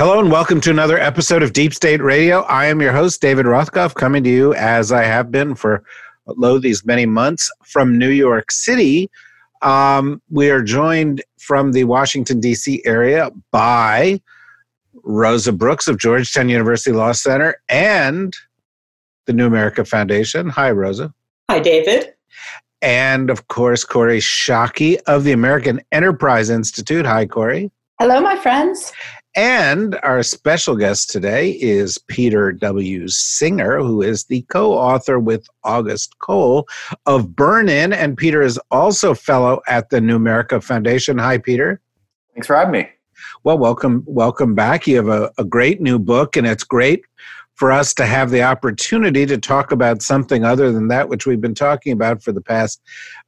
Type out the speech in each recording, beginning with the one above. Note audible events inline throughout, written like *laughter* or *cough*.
Hello and welcome to another episode of Deep State Radio. I am your host, David Rothkopf, coming to you as I have been for lo these many months from New York City. Um, we are joined from the Washington, D.C. area by Rosa Brooks of Georgetown University Law Center and the New America Foundation. Hi, Rosa. Hi, David. And of course, Kori Schake of the American Enterprise Institute. Hi, Kori. Hello, my friends. And our special guest today is Peter W. Singer, who is the co author with August Cole of Burn In. And Peter is also fellow at the New America Foundation. Hi, Peter. Thanks for having me. Well, welcome, welcome back. You have a, a great new book, and it's great for us to have the opportunity to talk about something other than that which we've been talking about for the past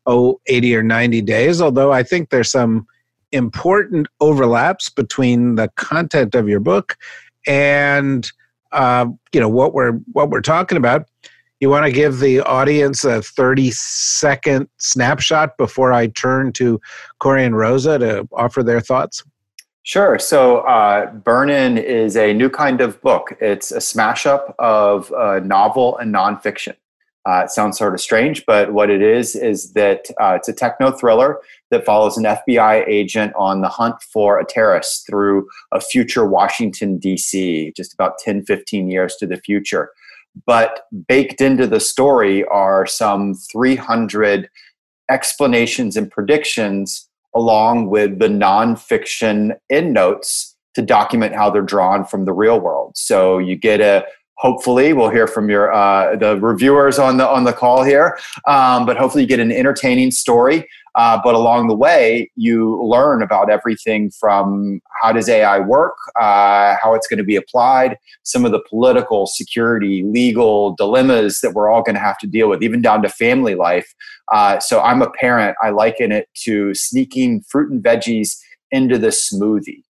oh 80 or 90 days although i think there's some important overlaps between the content of your book and uh, you know what we're what we're talking about you want to give the audience a 30 second snapshot before i turn to Kori and rosa to offer their thoughts Sure. So, uh, Burn In is a new kind of book. It's a smash up of uh, novel and nonfiction. Uh, it sounds sort of strange, but what it is is that uh, it's a techno thriller that follows an FBI agent on the hunt for a terrorist through a future Washington, D.C., just about 10, 15 years to the future. But baked into the story are some 300 explanations and predictions along with the nonfiction endnotes to document how they're drawn from the real world. So you get a hopefully we'll hear from your uh, the reviewers on the on the call here, um, but hopefully you get an entertaining story. Uh, but along the way, you learn about everything from how does AI work, uh, how it's going to be applied, some of the political, security, legal dilemmas that we're all going to have to deal with, even down to family life. Uh, so I'm a parent. I liken it to sneaking fruit and veggies into the smoothie.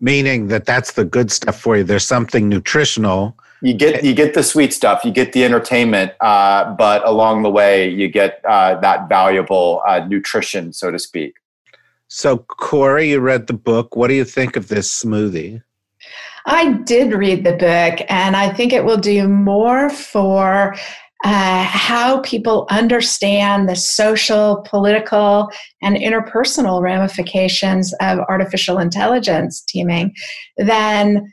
Meaning that that's the good stuff for you. There's something nutritional you get you get the sweet stuff, you get the entertainment, uh, but along the way you get uh, that valuable uh, nutrition, so to speak. So, Kori, you read the book. What do you think of this smoothie? I did read the book, and I think it will do more for uh, how people understand the social, political, and interpersonal ramifications of artificial intelligence teaming than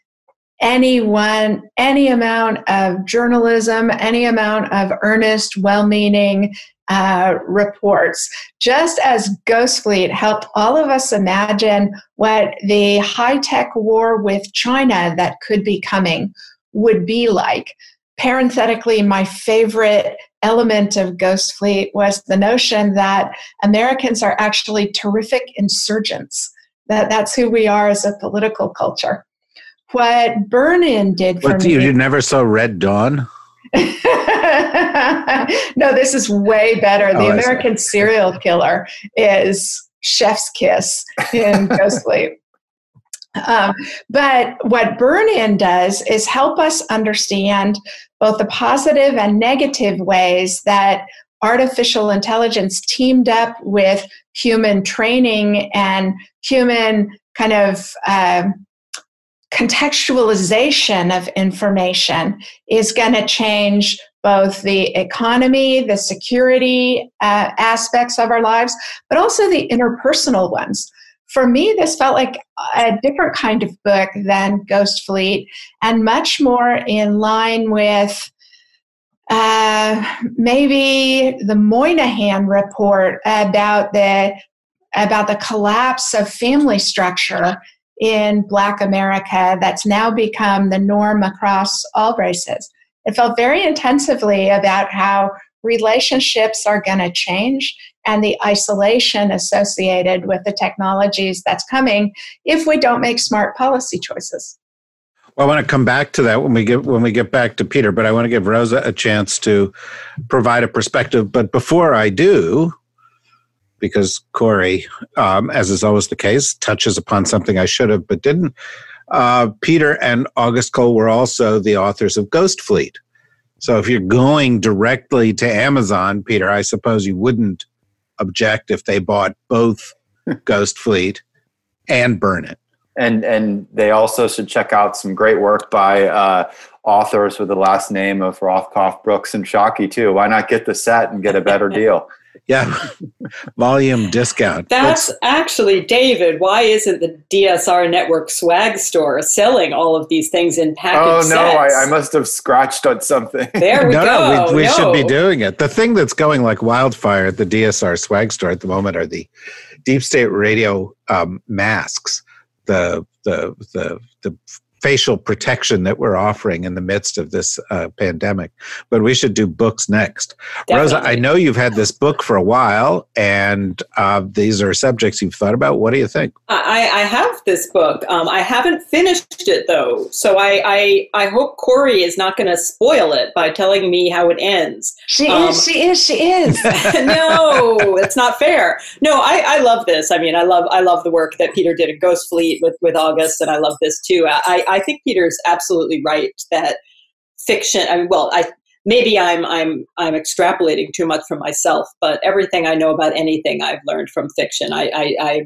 anyone, any amount of journalism, any amount of earnest, well meaning uh, reports. Just as Ghost Fleet helped all of us imagine what the high tech war with China that could be coming would be like. Parenthetically, my favorite element of Ghost Fleet was the notion that Americans are actually terrific insurgents. That that's who we are as a political culture. What Burn In did for what, me. You never saw Red Dawn? *laughs* no, this is way better. Oh, the Oh, American serial killer is Chef's Kiss in *laughs* Ghost Fleet. Um, but what Burn In does is help us understand both the positive and negative ways that artificial intelligence teamed up with human training and human kind of um contextualization of information is going to change both the economy, the security uh, aspects of our lives, but also the interpersonal ones. For me, this felt like a different kind of book than Ghost Fleet and much more in line with uh, maybe the Moynihan report about the about the collapse of family structure in Black America that's now become the norm across all races. It felt very intensively about how relationships are going to change and the isolation associated with the technologies that's coming if we don't make smart policy choices. Well, I want to come back to that when we get when we get back to Peter, but I want to give Rosa a chance to provide a perspective. But before I do, because Kori, um, as is always the case, touches upon something I should have but didn't. Uh, Peter and August Cole were also the authors of Ghost Fleet. So if you're going directly to Amazon, Peter, I suppose you wouldn't object if they bought both *laughs* Ghost Fleet and Burn In. And and they also should check out some great work by uh, authors with the last name of Rothkopf, Brooks, and Schake too. Why not get the set and get a better *laughs* deal? Yeah, *laughs* volume discount. That's Let's, actually David. Why isn't the DSR Network swag store selling all of these things in package? Oh no, I, I, must have scratched on something. *laughs* There we no, go. No, we, we no. should be doing it. The thing that's going like wildfire at the DSR swag store at the moment are the deep state radio um, masks. The the the the facial protection that we're offering in the midst of this uh, pandemic. But we should do books next. Definitely. Rosa, I know you've had this book for a while, and uh, these are subjects you've thought about. What do you think? I, I have this book. Um, I haven't finished it though, so I I, I hope Kori is not going to spoil it by telling me how it ends. She um, is. She is. She is. *laughs* no, it's not fair. No, I, I love this. I mean, I love I love the work that Peter did at Ghost Fleet with with August, and I love this too. I I think Peter's absolutely right that fiction. I mean, well, I maybe I'm I'm I'm extrapolating too much from myself, but everything I know about anything I've learned from fiction. I, I, I,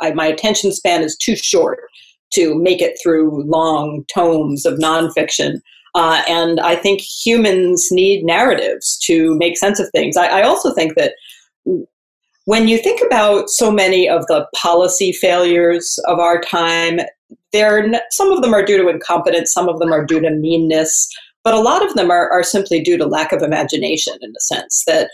I my attention span is too short to make it through long tomes of nonfiction. Uh, and I think humans need narratives to make sense of things. I, I also think that when you think about so many of the policy failures of our time, they're some of them are due to incompetence, some of them are due to meanness, but a lot of them are, are simply due to lack of imagination in the sense that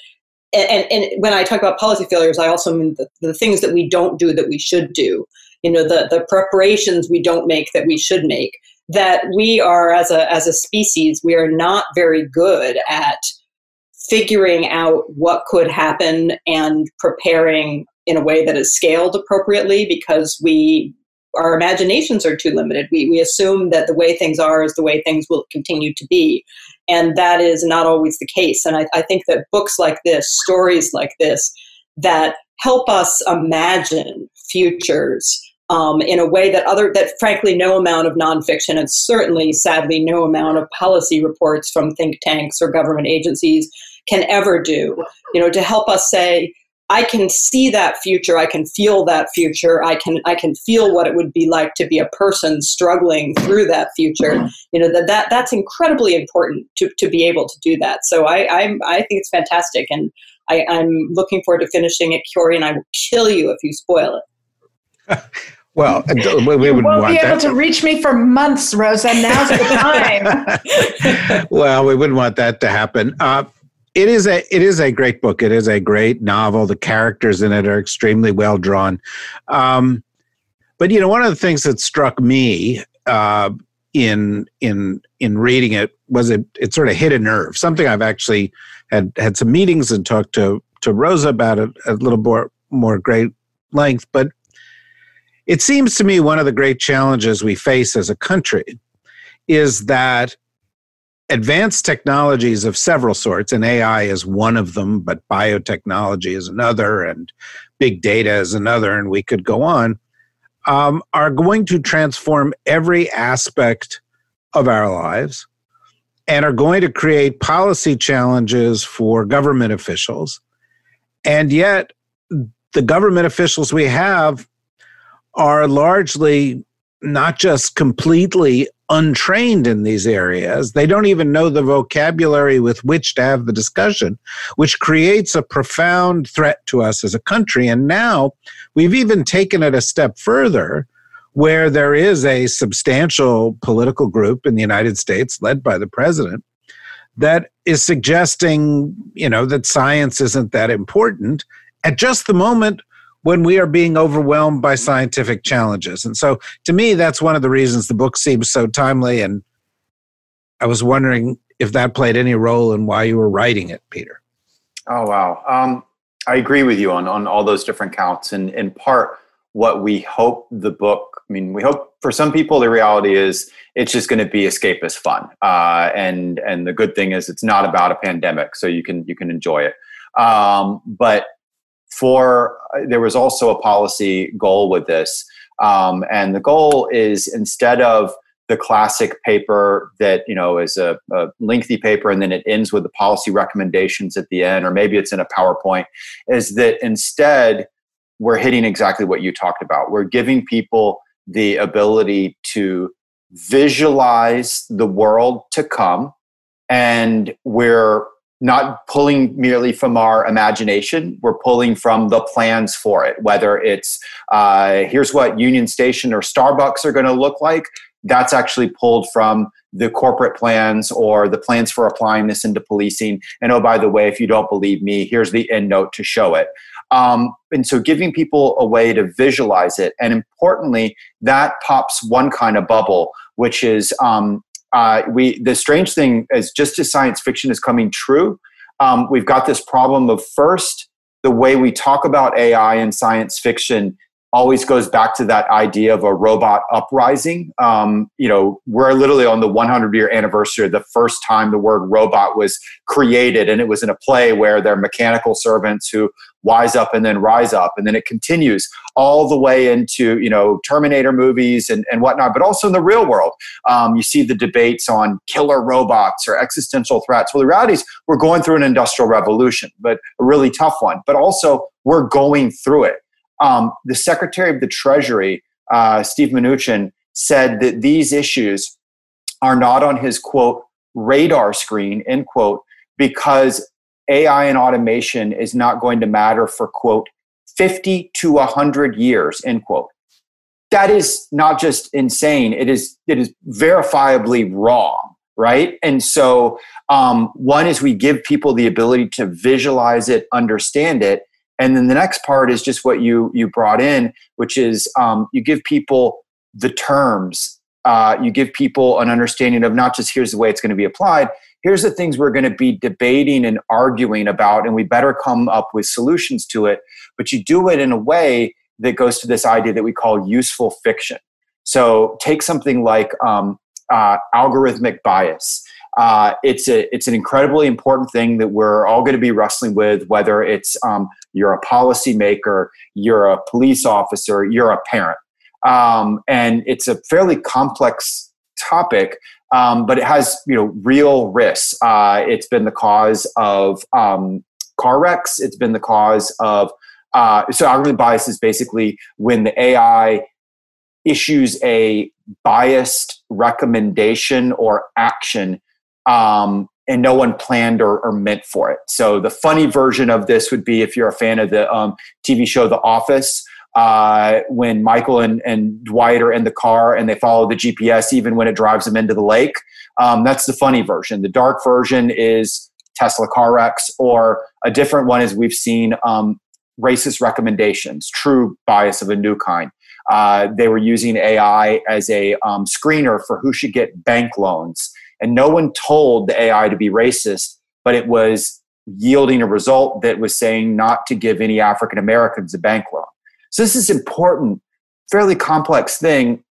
and, and when I talk about policy failures, I also mean the, the things that we don't do that we should do. You know, the, the preparations we don't make that we should make. That we are, as a, as a species, we are not very good at figuring out what could happen and preparing in a way that is scaled appropriately because we our imaginations are too limited. We, we assume that the way things are is the way things will continue to be. And that is not always the case. And I, I think that books like this, stories like this, that help us imagine futures um, in a way that other that frankly no amount of nonfiction and certainly sadly no amount of policy reports from think tanks or government agencies can ever do you know to help us say I can see that future. I can feel that future. I can I can feel what it would be like to be a person struggling through that future. You know that, that that's incredibly important to, to be able to do that. So I I'm, I think it's fantastic, and I, I'm looking forward to finishing it. Kori and I will kill you if you spoil it. *laughs* Well, we, we would won't be able that. to reach me for months, Rosa. Now's the *laughs* time. well, we wouldn't want that to happen. Uh, it is a it is a great book. It is a great novel. The characters in it are extremely well drawn. Um, but you know, one of the things that struck me uh, in in in reading it was it it sort of hit a nerve. Something I've actually had had some meetings and talked to to Rosa about it a little more more great length. But it seems to me one of the great challenges we face as a country is that advanced technologies of several sorts, and AI is one of them, but biotechnology is another, and big data is another, and we could go on, um, are going to transform every aspect of our lives and are going to create policy challenges for government officials. And yet, the government officials we have are largely not just completely untrained in these areas. They don't even know the vocabulary with which to have the discussion, which creates a profound threat to us as a country. And now we've even taken it a step further where there is a substantial political group in the United States led by the president that is suggesting, you know, that science isn't that important at just the moment when we are being overwhelmed by scientific challenges. And so to me, that's one of the reasons the book seems so timely. And I was wondering if that played any role in why you were writing it, Peter. Oh, wow. Um, I agree with you on, on all those different counts. And in part, what we hope the book, I mean, we hope for some people, the reality is it's just going to be escapist fun. Uh, and, and the good thing is it's not about a pandemic, so you can, you can enjoy it. Um, but for, there was also a policy goal with this. Um, and the goal is instead of the classic paper that you know is a, a, lengthy paper and then it ends with the policy recommendations at the end or maybe it's in a powerpoint is that instead we're hitting exactly what you talked about we're giving people the ability to visualize the world to come and we're not pulling merely from our imagination we're pulling from the plans for it whether it's uh, here's what union station or starbucks are going to look like that's actually pulled from the corporate plans or the plans for applying this into policing. And oh, by the way, if you don't believe me, here's the end note to show it. Um, and so giving people a way to visualize it. And importantly, that pops one kind of bubble, which is um, uh, we the strange thing is just as science fiction is coming true, um, we've got this problem of first, the way we talk about AI in science fiction always goes back to that idea of a robot uprising. Um, you know, we're literally on the 100 year anniversary of the first time the word robot was created, and it was in a play where they're mechanical servants who wise up and then rise up, and then it continues all the way into you know Terminator movies and, and whatnot, but also in the real world. Um, you see the debates on killer robots or existential threats. Well, the reality is we're going through an industrial revolution, but a really tough one. But also we're going through it um, the Secretary of the Treasury, uh, Steve Mnuchin, said that these issues are not on his quote radar screen end quote because AI and automation is not going to matter for quote 50 to 100 years end quote. That is not just insane; it is it is verifiably wrong, right? And so, um, one is we give people the ability to visualize it, understand it, and then the next part is just what you you brought in which is um, you give people the terms. Uh, you give people an understanding of not just here's the way it's going to be applied here's the things we're going to be debating and arguing about and we better come up with solutions to it. But you do it in a way that goes to this idea that we call useful fiction. So take something like um, uh, algorithmic bias uh, it's a it's an incredibly important thing that we're all going to be wrestling with. Whether it's um, you're a policymaker, you're a police officer, you're a parent, um, and it's a fairly complex topic. Um, but it has you know real risks. Uh, it's been the cause of um, car wrecks. It's been the cause of uh, so algorithm bias is basically when the AI issues a biased recommendation or action um, and no one planned or, or, meant for it. So the funny version of this would be if you're a fan of the um, TV show The Office. Uh, when Michael and, and Dwight are in the car and they follow the GPS even when it drives them into the lake. Um, that's the funny version. The dark version is Tesla car wrecks, or a different one is we've seen um, racist recommendations, true bias of a new kind. Uh, they were using AI as a um, screener for who should get bank loans and no one told the AI to be racist, but it was yielding a result that was saying not to give any African Americans a bank loan. So this is important, fairly complex thing.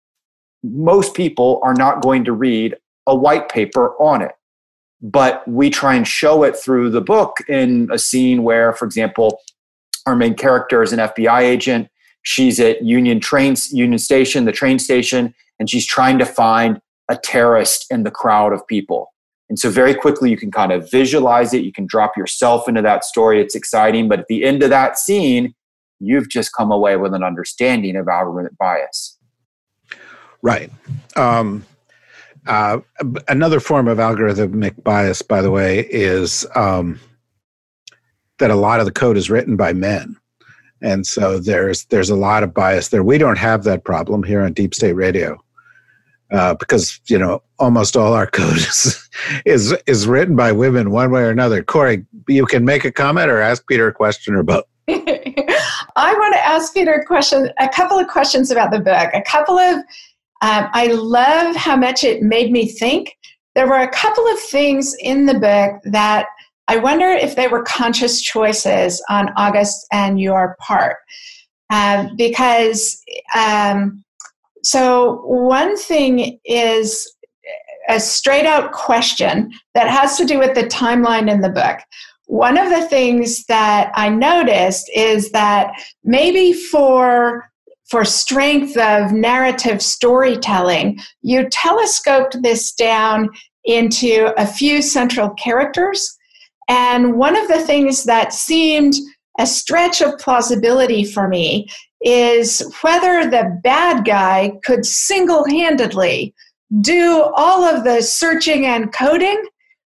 Most people are not going to read a white paper on it. But we try and show it through the book in a scene where, for example, our main character is an FBI agent. She's at Union train Union Station, the train station, and she's trying to find a terrorist in the crowd of people. And so, very quickly, you can kind of visualize it. You can drop yourself into that story. It's exciting. But at the end of that scene, you've just come away with an understanding of algorithmic bias. Right. Um, uh, another form of algorithmic bias, by the way, is um, that a lot of the code is written by men. And so there's there's a lot of bias there. We don't have that problem here on Deep State Radio uh, because you know almost all our *laughs* code is, is is written by women one way or another. Kori, you can make a comment or ask Peter a question or both. *laughs* I want to ask Peter a question, a couple of questions about the book. A couple of, um, I love how much it made me think. There were a couple of things in the book that I wonder if they were conscious choices on August and your part. Uh, because, um, so one thing is a straight out question that has to do with the timeline in the book. One of the things that I noticed is that maybe for for strength of narrative storytelling, you telescoped this down into a few central characters. And one of the things that seemed a stretch of plausibility for me is whether the bad guy could single handedly do all of the searching and coding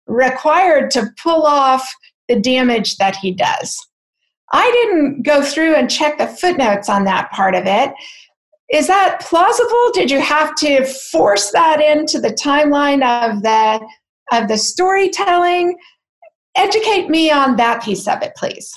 required to pull off the damage that he does. I didn't go through and check the footnotes on that part of it. Is that plausible? Did you have to force that into the timeline of the of the storytelling? Educate me on that piece of it, please.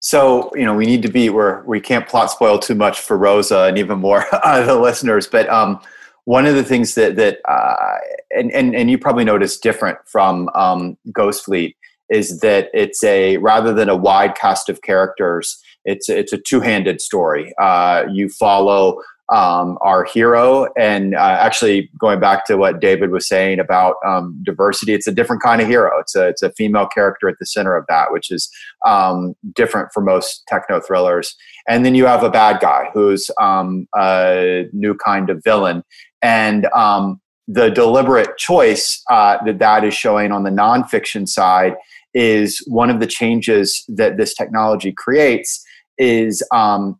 So you know we need to be where we can't plot spoil too much for Rosa and even more *laughs* the listeners. But um, one of the things that that uh, and, and and you probably noticed different from um, Ghost Fleet is that it's a rather than a wide cast of characters, it's it's a two handed story. Uh, you follow um, our hero, and uh, actually going back to what David was saying about um, diversity, it's a different kind of hero. It's a it's a female character at the center of that, which is um, different for most techno thrillers. And then you have a bad guy who's um, a new kind of villain, and um, the deliberate choice uh, that that is showing on the nonfiction side is one of the changes that this technology creates is um,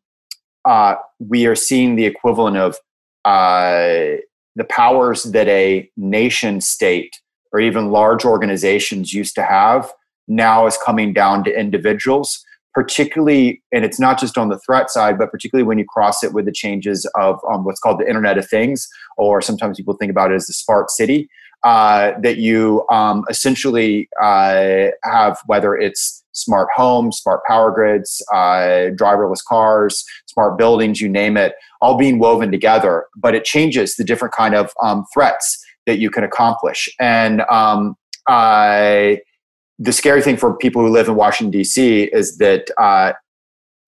uh, we are seeing the equivalent of uh, the powers that a nation state or even large organizations used to have now is coming down to individuals particularly and it's not just on the threat side but particularly when you cross it with the changes of um, what's called the internet of things or sometimes people think about it as the smart city uh, that you um, essentially uh, have, whether it's smart homes, smart power grids, uh, driverless cars, smart buildings, you name it, all being woven together. But it changes the different kind of um, threats that you can accomplish. And um, I, the scary thing for people who live in Washington D.C. is that, uh,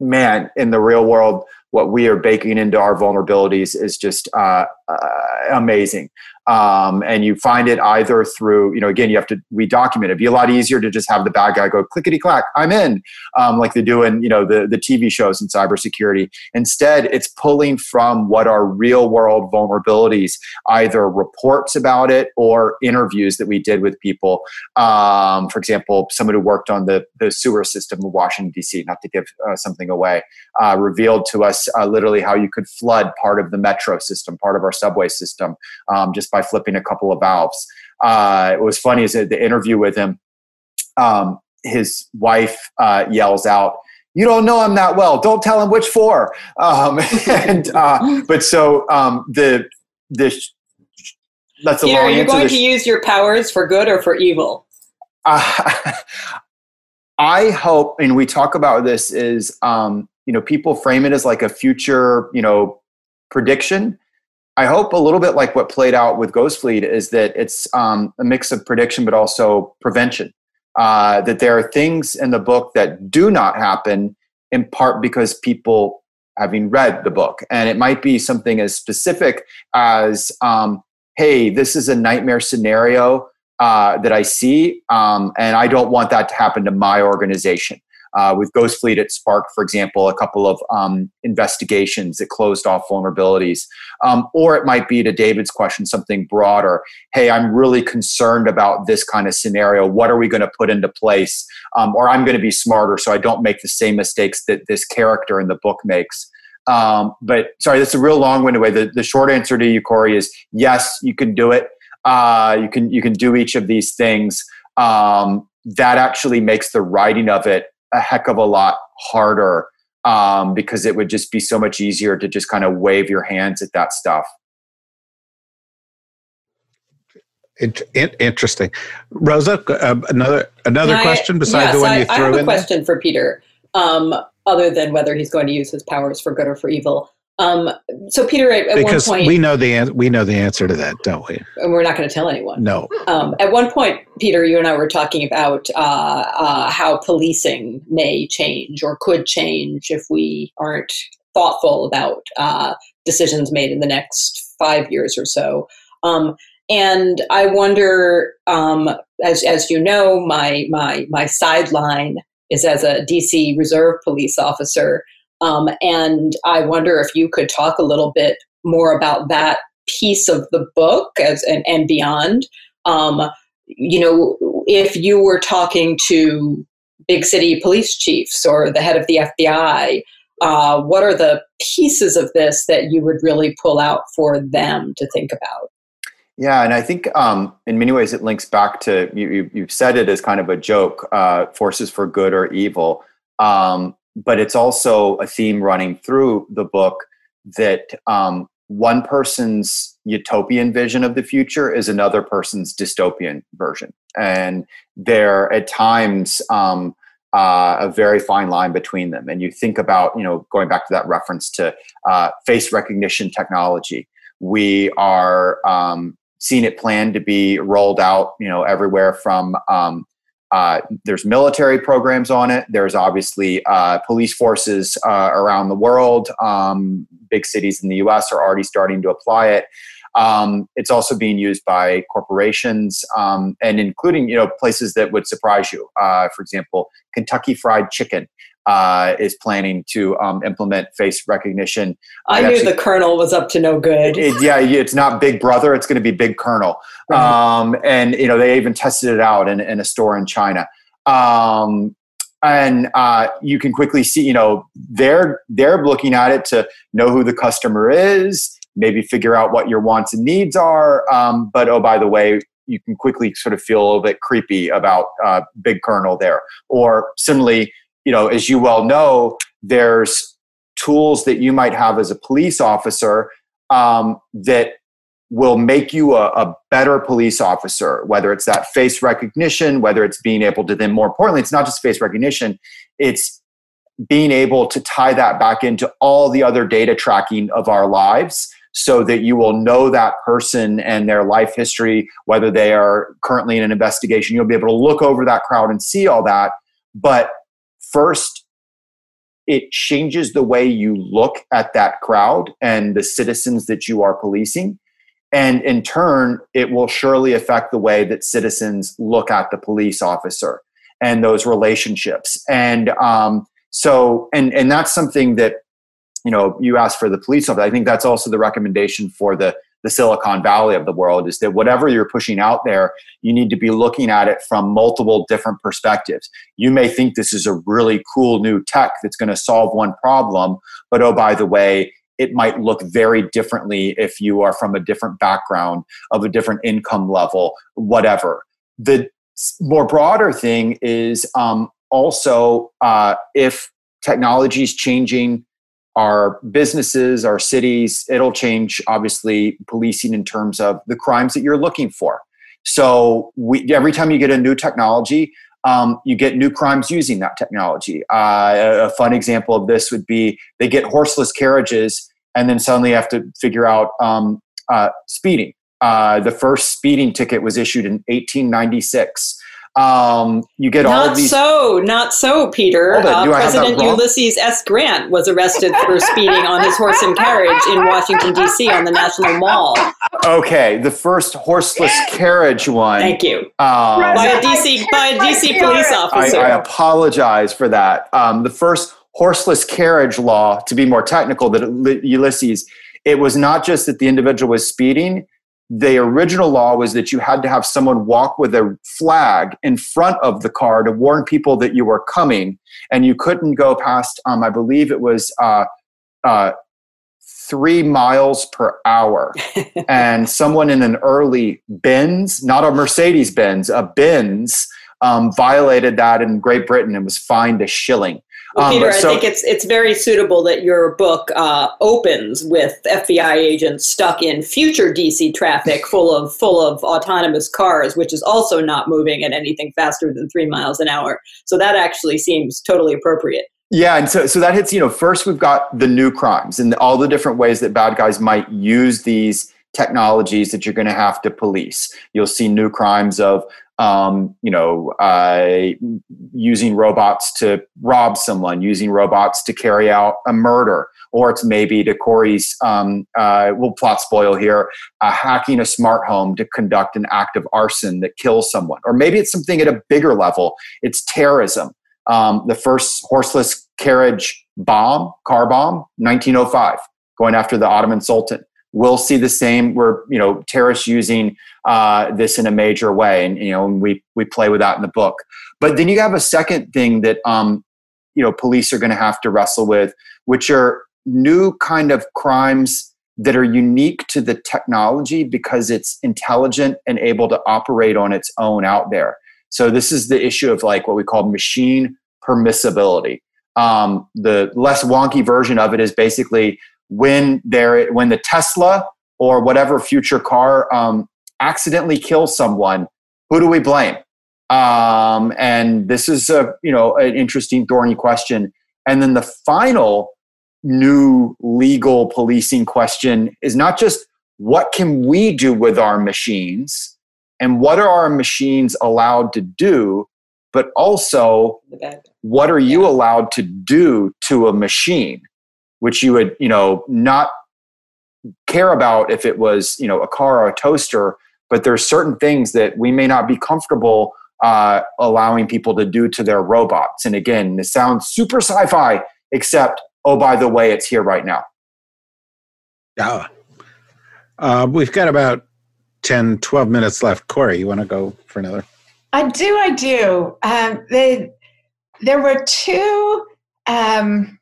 man, in the real world, what we are baking into our vulnerabilities is just uh, uh, amazing um, and you find it either through you know again you have to we document it. It'd be a lot easier to just have the bad guy go clickety clack i'm in um, like they do in you know the, the tv shows in cybersecurity instead it's pulling from what are real world vulnerabilities either reports about it or interviews that we did with people um, for example someone who worked on the, the sewer system of washington d.c not to give uh, something away uh, revealed to us uh, literally how you could flood part of the metro system part of our subway system um, just by flipping a couple of valves. Uh, what was funny is the interview with him, um, his wife uh, yells out, "You don't know him that well. Don't tell him which four. Um, *laughs* and uh, but so um, the this that's a Peter, long are you going to use your powers for good or for evil? uh, *laughs* I hope, and we talk about this is, um, you know, people frame it as like a future, you know, prediction. I hope a little bit like what played out with Ghost Fleet is that it's um, a mix of prediction but also prevention. Uh, that there are things in the book that do not happen in part because people having read the book, and it might be something as specific as, um, "Hey, this is a nightmare scenario." uh, that I see, um, and I don't want that to happen to my organization. Uh, with Ghost Fleet, it sparked, for example, a couple of um, investigations that closed off vulnerabilities. Um, or it might be to David's question, something broader. Hey, I'm really concerned about this kind of scenario. What are we going to put into place? Um, or I'm going to be smarter so I don't make the same mistakes that this character in the book makes. Um, but sorry, that's a real long-winded way. The, the short answer to you, Kori, is yes, you can do it. Uh, you can you can do each of these things. Um, that actually makes the writing of it a heck of a lot harder um, because it would just be so much easier to just kind of wave your hands at that stuff. Int- in- interesting, Rosa. Uh, another another I- question besides yes, the one I, you I threw have a in. there? question for Peter. Um, other than whether he's going to use his powers for good or for evil, Um, so, Peter, at, at because one point, we know the an- we know the answer to that, don't we? and we're not going to tell anyone. No. Um, at one point, Peter, you and I were talking about uh, uh, how policing may change or could change if we aren't thoughtful about uh, decisions made in the next five years or so. Um, and I wonder, um, as as you know, my my my sideline is as a DC Reserve police officer, um, and I wonder if you could talk a little bit more about that piece of the book as and, and beyond. Um, you know, if you were talking to big city police chiefs or the head of the FBI, uh, what are the pieces of this that you would really pull out for them to think about? Yeah, and I think um, in many ways it links back to you, you. have said it as kind of a joke, uh, forces for good or evil, um, but it's also a theme running through the book that um, one person's utopian vision of the future is another person's dystopian version, and there at times um, uh, a very fine line between them. And you think about, you know, going back to that reference to uh, face recognition technology. We are um, seen it planned to be rolled out, you know, everywhere from um, uh, there's military programs on it. There's obviously uh, police forces uh, around the world. Um, big cities in the U.S. are already starting to apply it. Um, it's also being used by corporations um, and including you know places that would surprise you. Uh, for example, Kentucky Fried Chicken uh, is planning to um, implement face recognition. I knew actually, the Colonel was up to no good. It, yeah, it's not Big Brother; it's going to be Big Colonel. Um, and you know, they even tested it out in, in a store in China. Um, and uh, you can quickly see, you know, they're they're looking at it to know who the customer is, maybe figure out what your wants and needs are. Um, but oh, by the way, you can quickly sort of feel a little bit creepy about uh, Big Colonel there. Or similarly, you know, as you well know, there's tools that you might have as a police officer um, that will make you a, a, better police officer, whether it's that face recognition, whether it's being able to then, more importantly, it's not just face recognition, it's being able to tie that back into all the other data tracking of our lives so that you will know that person and their life history, whether they are currently in an investigation. You'll be able to look over that crowd and see all that. But first, it changes the way you look at that crowd and the citizens that you are policing. And in turn, it will surely affect the way that citizens look at the police officer and those relationships. And um, so, and and that's something that you know you asked for the police officer. I think that's also the recommendation for the the Silicon Valley of the world is that whatever you're pushing out there, you need to be looking at it from multiple different perspectives. You may think this is a really cool new tech that's going to solve one problem, but oh, by the way, it might look very differently if you are from a different background, of a different income level, whatever. The more broader thing is um, also uh, if technology is changing our businesses, our cities. It'll change, obviously, policing in terms of the crimes that you're looking for. So we, every time you get a new technology, um, you get new crimes using that technology. Uh, a, fun example of this would be they get horseless carriages and then suddenly have to figure out um, uh, speeding. Uh, the first speeding ticket was issued in 1896. Um, you get not all these. so, not so, Peter. Uh, President Ulysses S. Grant was arrested for speeding on his horse and carriage in Washington D.C. on the National Mall. Okay, the first horseless carriage one. Thank you. Um, by a DC by a DC police officer. I, I apologize for that. Um, the first horseless carriage law, to be more technical, that Ulysses. It was not just that the individual was speeding the original law was that you had to have someone walk with a flag in front of the car to warn people that you were coming, and you couldn't go past, um, I believe it was uh, uh, three miles per hour. *laughs* and someone in an early Benz, not a Mercedes Benz, a Benz, um, violated that in Great Britain and was fined a shilling. Well, um, Peter, so, I think it's it's very suitable that your book uh, opens with FBI agents stuck in future DC traffic, *laughs* full of full of autonomous cars, which is also not moving at anything faster than three miles an hour. So that actually seems totally appropriate. Yeah, and so so that hits. You know, first we've got the new crimes and all the different ways that bad guys might use these technologies that you're going to have to police. You'll see new crimes of um, you know, uh, using robots to rob someone, using robots to carry out a murder, or it's maybe to Kori's, um, uh, we'll plot spoil here, uh, hacking a smart home to conduct an act of arson that kills someone. Or maybe it's something at a bigger level, it's terrorism. Um, the first horseless carriage bomb, car bomb, 1905, going after the Ottoman Sultan. We'll see the same. We're you know terrorists using uh, this in a major way, and you know and we we play with that in the book. But then you have a second thing that um, you know police are going to have to wrestle with, which are new kind of crimes that are unique to the technology because it's intelligent and able to operate on its own out there. So this is the issue of like what we call machine permissibility. Um, the less wonky version of it is basically when there when the Tesla or whatever future car um, accidentally kills someone, who do we blame? Um, and this is a you know an interesting thorny question. And then the final new legal policing question is not just what can we do with our machines and what are our machines allowed to do, but also what are you allowed to do to a machine, which you would, you know, not care about if it was, you know, a car or a toaster, but there's certain things that we may not be comfortable uh, allowing people to do to their robots. And again, this sounds super sci-fi, except oh, by the way, it's here right now. Yeah. Uh, we've got about 10, 12 minutes left. Kori, you want to go for another? I do. I do. Um, they, there were two um,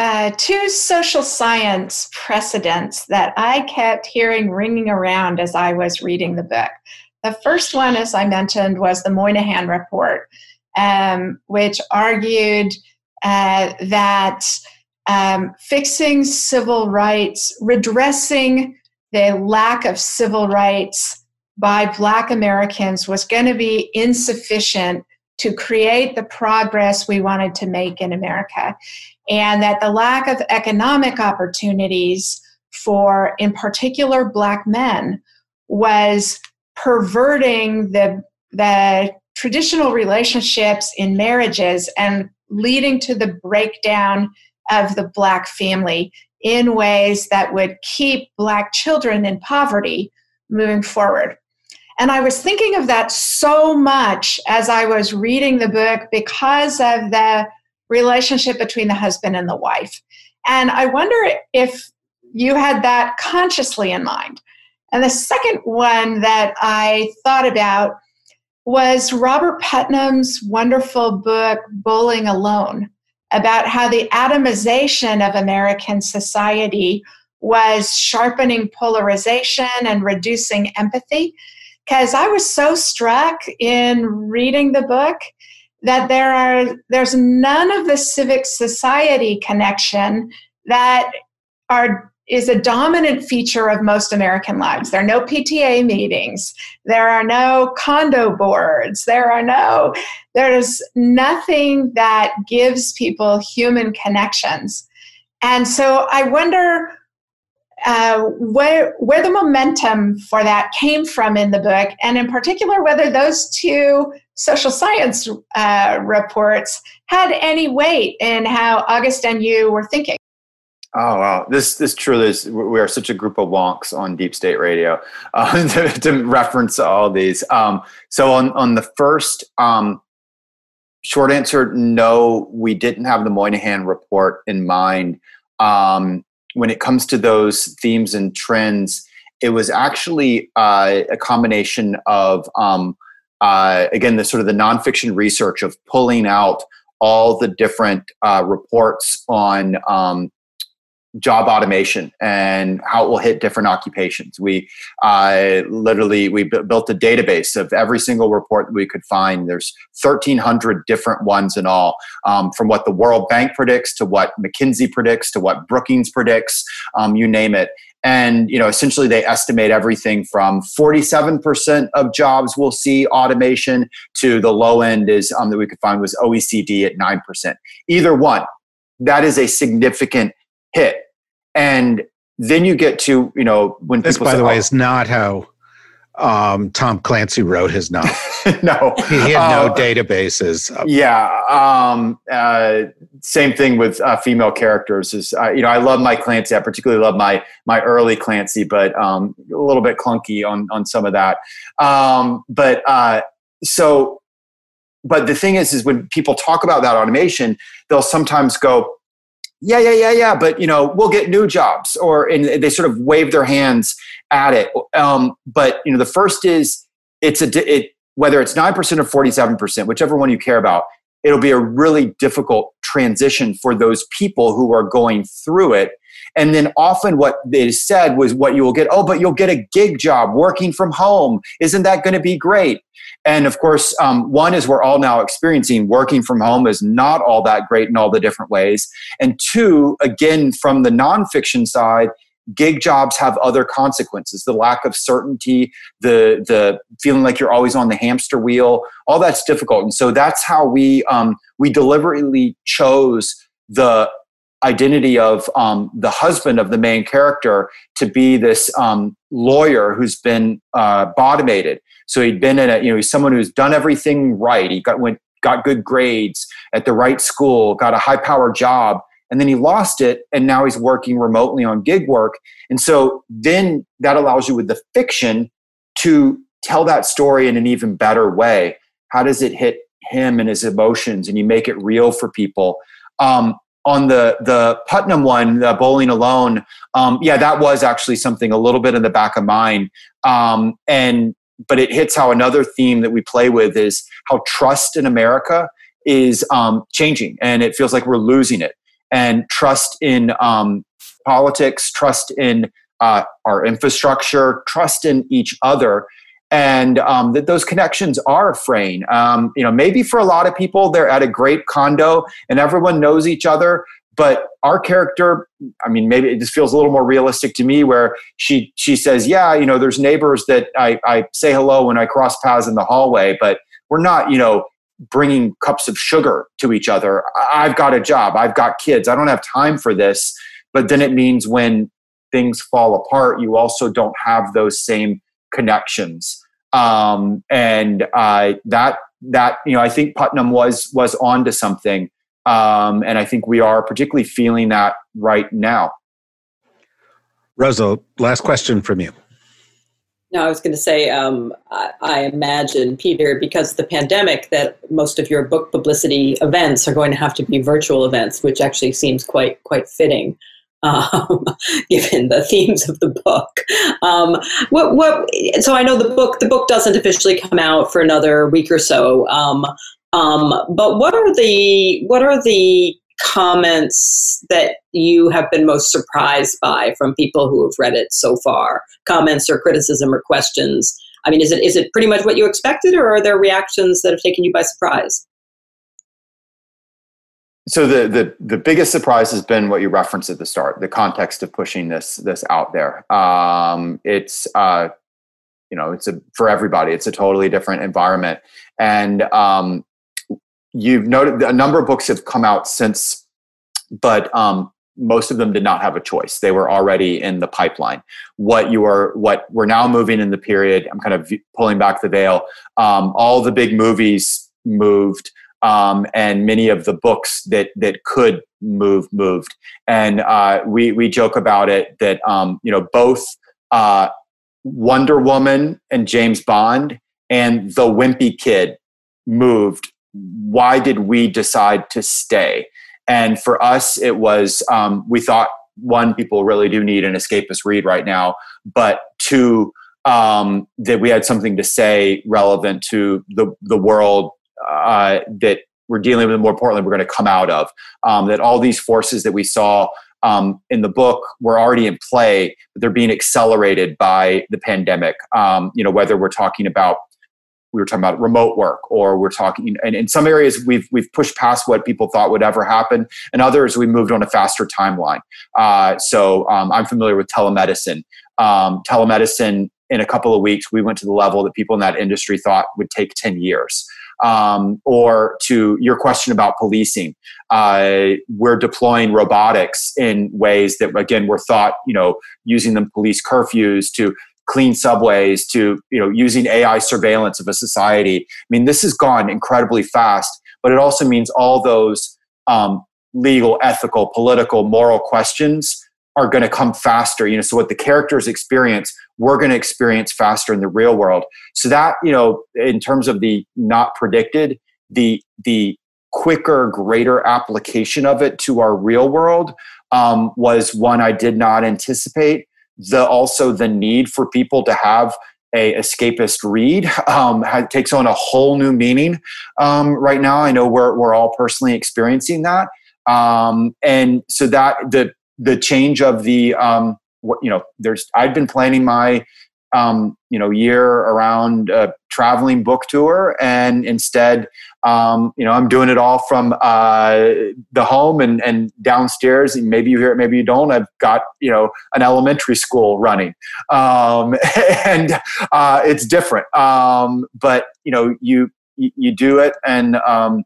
uh, two social science precedents that I kept hearing ringing around as I was reading the book. The first one, as I mentioned, was the Moynihan Report, um, which argued uh, that um, fixing civil rights, redressing the lack of civil rights by Black Americans was going to be insufficient to create the progress we wanted to make in America. And that the lack of economic opportunities for, in particular, Black men was perverting the, the traditional relationships in marriages and leading to the breakdown of the Black family in ways that would keep Black children in poverty moving forward. And I was thinking of that so much as I was reading the book because of the relationship between the husband and the wife. And I wonder if you had that consciously in mind. And the second one that I thought about was Robert Putnam's wonderful book, Bowling Alone, about how the atomization of American society was sharpening polarization and reducing empathy. Because I was so struck in reading the book that there are there's none of the civic society connection that are is a dominant feature of most American lives. There are no PTA meetings. There are no condo boards. There are no, there's nothing that gives people human connections. And so I wonder uh, where, where the momentum for that came from in the book, and in particular, whether those two social science uh, reports had any weight in how August and you were thinking. Oh wow! This this truly is. We are such a group of wonks on Deep State Radio *laughs* uh, to, to, reference all these. Um, so on on the first um, short answer, no, we didn't have the Moynihan report in mind. Um, when it comes to those themes and trends, it was actually uh, a combination of um, uh, again the sort of the nonfiction research of pulling out all the different uh, reports on um, job automation and how it will hit different occupations. We uh, literally we b- built a database of every single report that we could find. There's 1,300 different ones in all, um, from what the World Bank predicts to what McKinsey predicts to what Brookings predicts, um, you name it. and you know essentially they estimate everything from 47% of jobs will see automation to the low end is um, that we could find was oecd at 9% either one that is a significant hit. And then you get to you know when this people by say, the way oh, is not how um, tom clancy wrote his novel. *laughs* No. He had no Uh, databases yeah um, uh, same thing with uh, female characters is uh, you know i love my clancy i particularly love my my early clancy but um, a little bit clunky on on some of that. Um, but uh, so but the thing is is when people talk about that automation they'll sometimes go yeah yeah yeah yeah but you know we'll get new jobs or and they sort of wave their hands at it. Um, but you know the first is it's a it whether it's 9% or 47% whichever one you care about it'll be a really difficult transition for those people who are going through it and then often what they said was what you will get oh but you'll get a gig job working from home. Isn't that going to be great? And of course um, one is we're all now experiencing working from home is not all that great in all the different ways. And two again from the nonfiction side gig jobs have other consequences. The lack of certainty the the feeling like you're always on the hamster wheel all that's difficult. And so that's how we um, we deliberately chose the identity of um, the husband of the main character to be this um, lawyer who's been uh, bottomated. So he'd been in a you know he's someone who's done everything right. He got went got good grades at the right school got a high power job and then he lost it and now he's working remotely on gig work. And so then that allows you with the fiction to tell that story in an even better way. How does it hit him and his emotions and you make it real for people? Um, on the the putnam one the bowling alone um, yeah that was actually something a little bit in the back of mind. um, and but it hits how another theme that we play with is how trust in america is um, changing and it feels like we're losing it and trust in um, politics, trust in uh, our infrastructure, trust in each other, and um, that those connections are fraying. Um, you know, maybe for a lot of people, they're at a great condo and everyone knows each other. But our character, I mean, maybe it just feels a little more realistic to me, where she she says, "Yeah, you know, there's neighbors that I, I say hello when I cross paths in the hallway, but we're not, you know, bringing cups of sugar to each other. I've got a job, I've got kids, I don't have time for this. But then it means when things fall apart, you also don't have those same connections. Um, and uh, that that you know, I think Putnam was was onto something, um, and I think we are particularly feeling that right now. Rosa, last question from you. No, I was going to say, um, I, I, imagine, Peter, because of the pandemic, that most of your book publicity events are going to have to be virtual events, which actually seems quite quite fitting, um, *laughs* given the themes of the book. Um, what what? So I know the book the book doesn't officially come out for another week or so. Um, um, but what are the what are the comments that you have been most surprised by from people who have read it so far? Comments or criticism or questions? I mean, is it is it pretty much what you expected, or are there reactions that have taken you by surprise? So the the the biggest surprise has been what you referenced at the start, the context of pushing this this out there. Um, it's uh, you know, it's a for everybody. It's a totally different environment, and um, you've noted a number of books have come out since, but um, most of them did not have a choice. They were already in the pipeline. What you are, what we're now moving in the period. I'm kind of pulling back the veil. Um, all the big movies moved, um, and many of the books that that could move moved. And uh, we we joke about it that um, you know both uh, Wonder Woman and James Bond and the Wimpy Kid moved why did we decide to stay? And for us, it was um, we thought one, people really do need an escapist read right now, but two, um, that we had something to say relevant to the the world uh, that we're dealing with. More importantly, we're going to come out of um, that all these forces that we saw um, in the book were already in play, but they're being accelerated by the pandemic. Um, you know, whether we're talking about we were talking about remote work, or we're talking, and in some areas we've we've pushed past what people thought would ever happen, and others we moved on a faster timeline. Uh, so um, I'm familiar with telemedicine. Um, telemedicine in a couple of weeks, we went to the level that people in that industry thought would take 10 years. Um, or to your question about policing, uh, we're deploying robotics in ways that, again, were thought, you know, using them police curfews to clean subways to, you know, using AI surveillance of a society. I mean, this has gone incredibly fast, but it also means all those um, legal, ethical, political, moral questions are going to come faster you know so what the characters experience we're going to experience faster in the real world. So that you know in terms of the not predicted the the quicker greater application of it to our real world um, was one i did not anticipate. The also the need for people to have a escapist read *laughs* um, takes on a whole new meaning um, right now. I know we're, we're all personally experiencing that. Um, and so that the the change of the um, what you know there's i've been planning my um, you know year around traveling book tour and instead um, you know i'm doing it all from uh, the home and, and downstairs. And maybe you hear it maybe you don't. I've got you know an elementary school running. Um, *laughs* and uh, it's different. Um, but you know you you do it and um,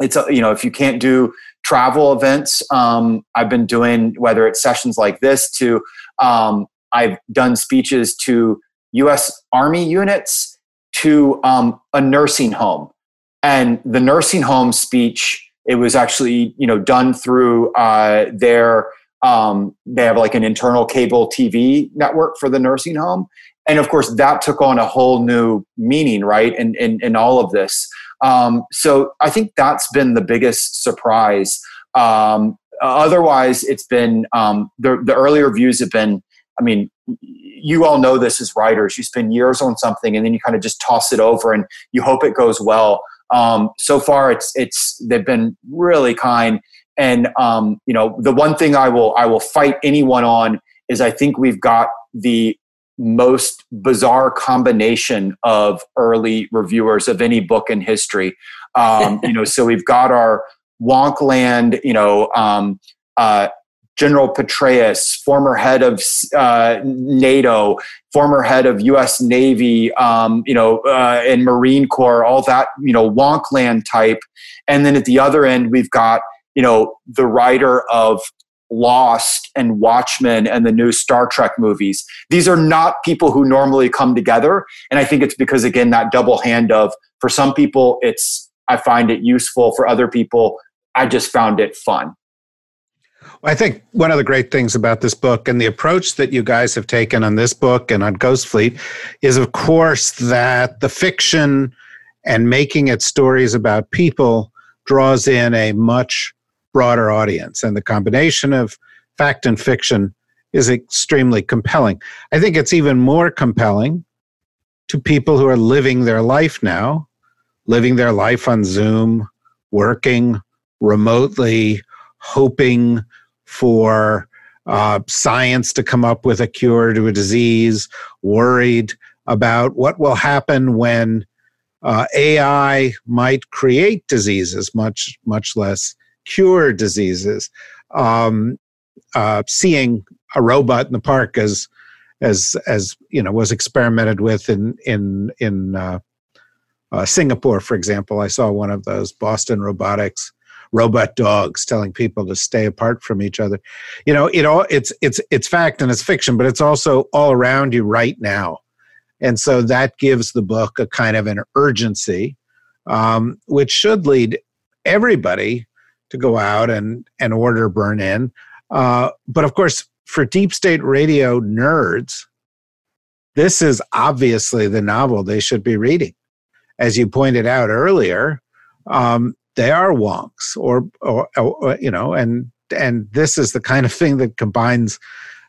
it's you know if you can't do travel events. Um, I've been doing whether it's sessions like this to um, I've done speeches to U.S. Army units to um, a nursing home, and the nursing home speech it was actually you know done through uh, their um, they have like an internal cable TV network for the nursing home, and of course that took on a whole new meaning, right? In in, in all of this. Um, so I think that's been the biggest surprise. Um, otherwise, it's been um, the, the earlier views have been. I mean, you all know this as writers. You spend years on something, and then you kind of just toss it over, and you hope it goes well. Um, so far, it's it's they've been really kind, and um, you know the one thing I will I will fight anyone on is I think we've got the most bizarre combination of early reviewers of any book in history. Um, *laughs* you know, so we've got our Wonkland, you know, um, uh, General Petraeus, former head of uh, NATO, former head of U.S. Navy, um, you know, uh, and Marine Corps, all that, you know, Wonkland type. And then at the other end, we've got, you know, the writer of Lost and Watchmen and the new Star Trek movies. These are not people who normally come together. And I think it's because, again, that double hand of for some people, it's, I find it useful. For other people, I just found it fun. I think one of the great things about this book and the approach that you guys have taken on this book and on Ghost Fleet is, of course, that the fiction and making it stories about people draws in a much broader audience. And the combination of fact and fiction is extremely compelling. I think it's even more compelling to people who are living their life now, living their life on Zoom, working remotely, hoping for uh, science to come up with a cure to a disease, worried about what will happen when uh, AI might create diseases, much much less cure diseases. Um, uh, seeing a robot in the park as as as you know was experimented with in in in uh, uh, Singapore, for example. I saw one of those Boston Robotics robot dogs telling people to stay apart from each other. You know, it all it's it's it's fact and it's fiction, but it's also all around you right now, and so that gives the book a kind of an urgency, um, which should lead everybody to go out and, and order Burn In. Uh, but of course, for deep state radio nerds, this is obviously the novel they should be reading. As you pointed out earlier, um, they are wonks, or, or, or, you know, and and this is the kind of thing that combines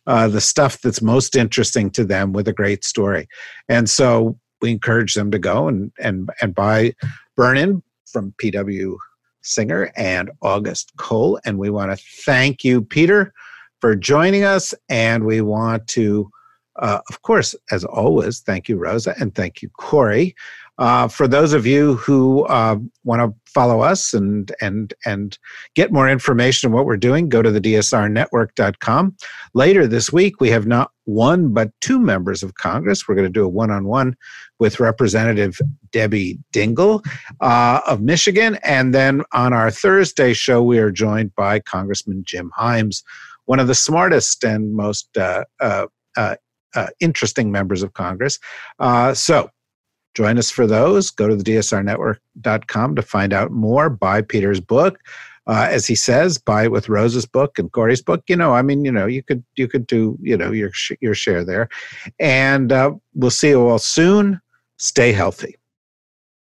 uh, the stuff that's most interesting to them with a great story. And so we encourage them to go and and and buy Burn In from PW Singer and August Cole. And we want to thank you, Peter, for joining us. And we want to, uh, of course, as always, thank you, Rosa, and thank you, Kori. Uh, for those of you who uh, want to follow us and and and get more information on what we're doing, go to the dsrnetwork.com. Later this week, we have not one but two members of Congress. We're going to do a one-on-one with Representative Debbie Dingell uh, of Michigan, and then on our Thursday show, we are joined by Congressman Jim Himes, one of the smartest and most uh, uh, uh, uh interesting members of Congress. so Join us for those. Go to the dsrnetwork.com to find out more. Buy Peter's book. Uh, as he says, buy it with Rose's book and Kori's book. You know, I mean, you know, you could you could do you know your your share there, and uh, we'll see you all soon. Stay healthy.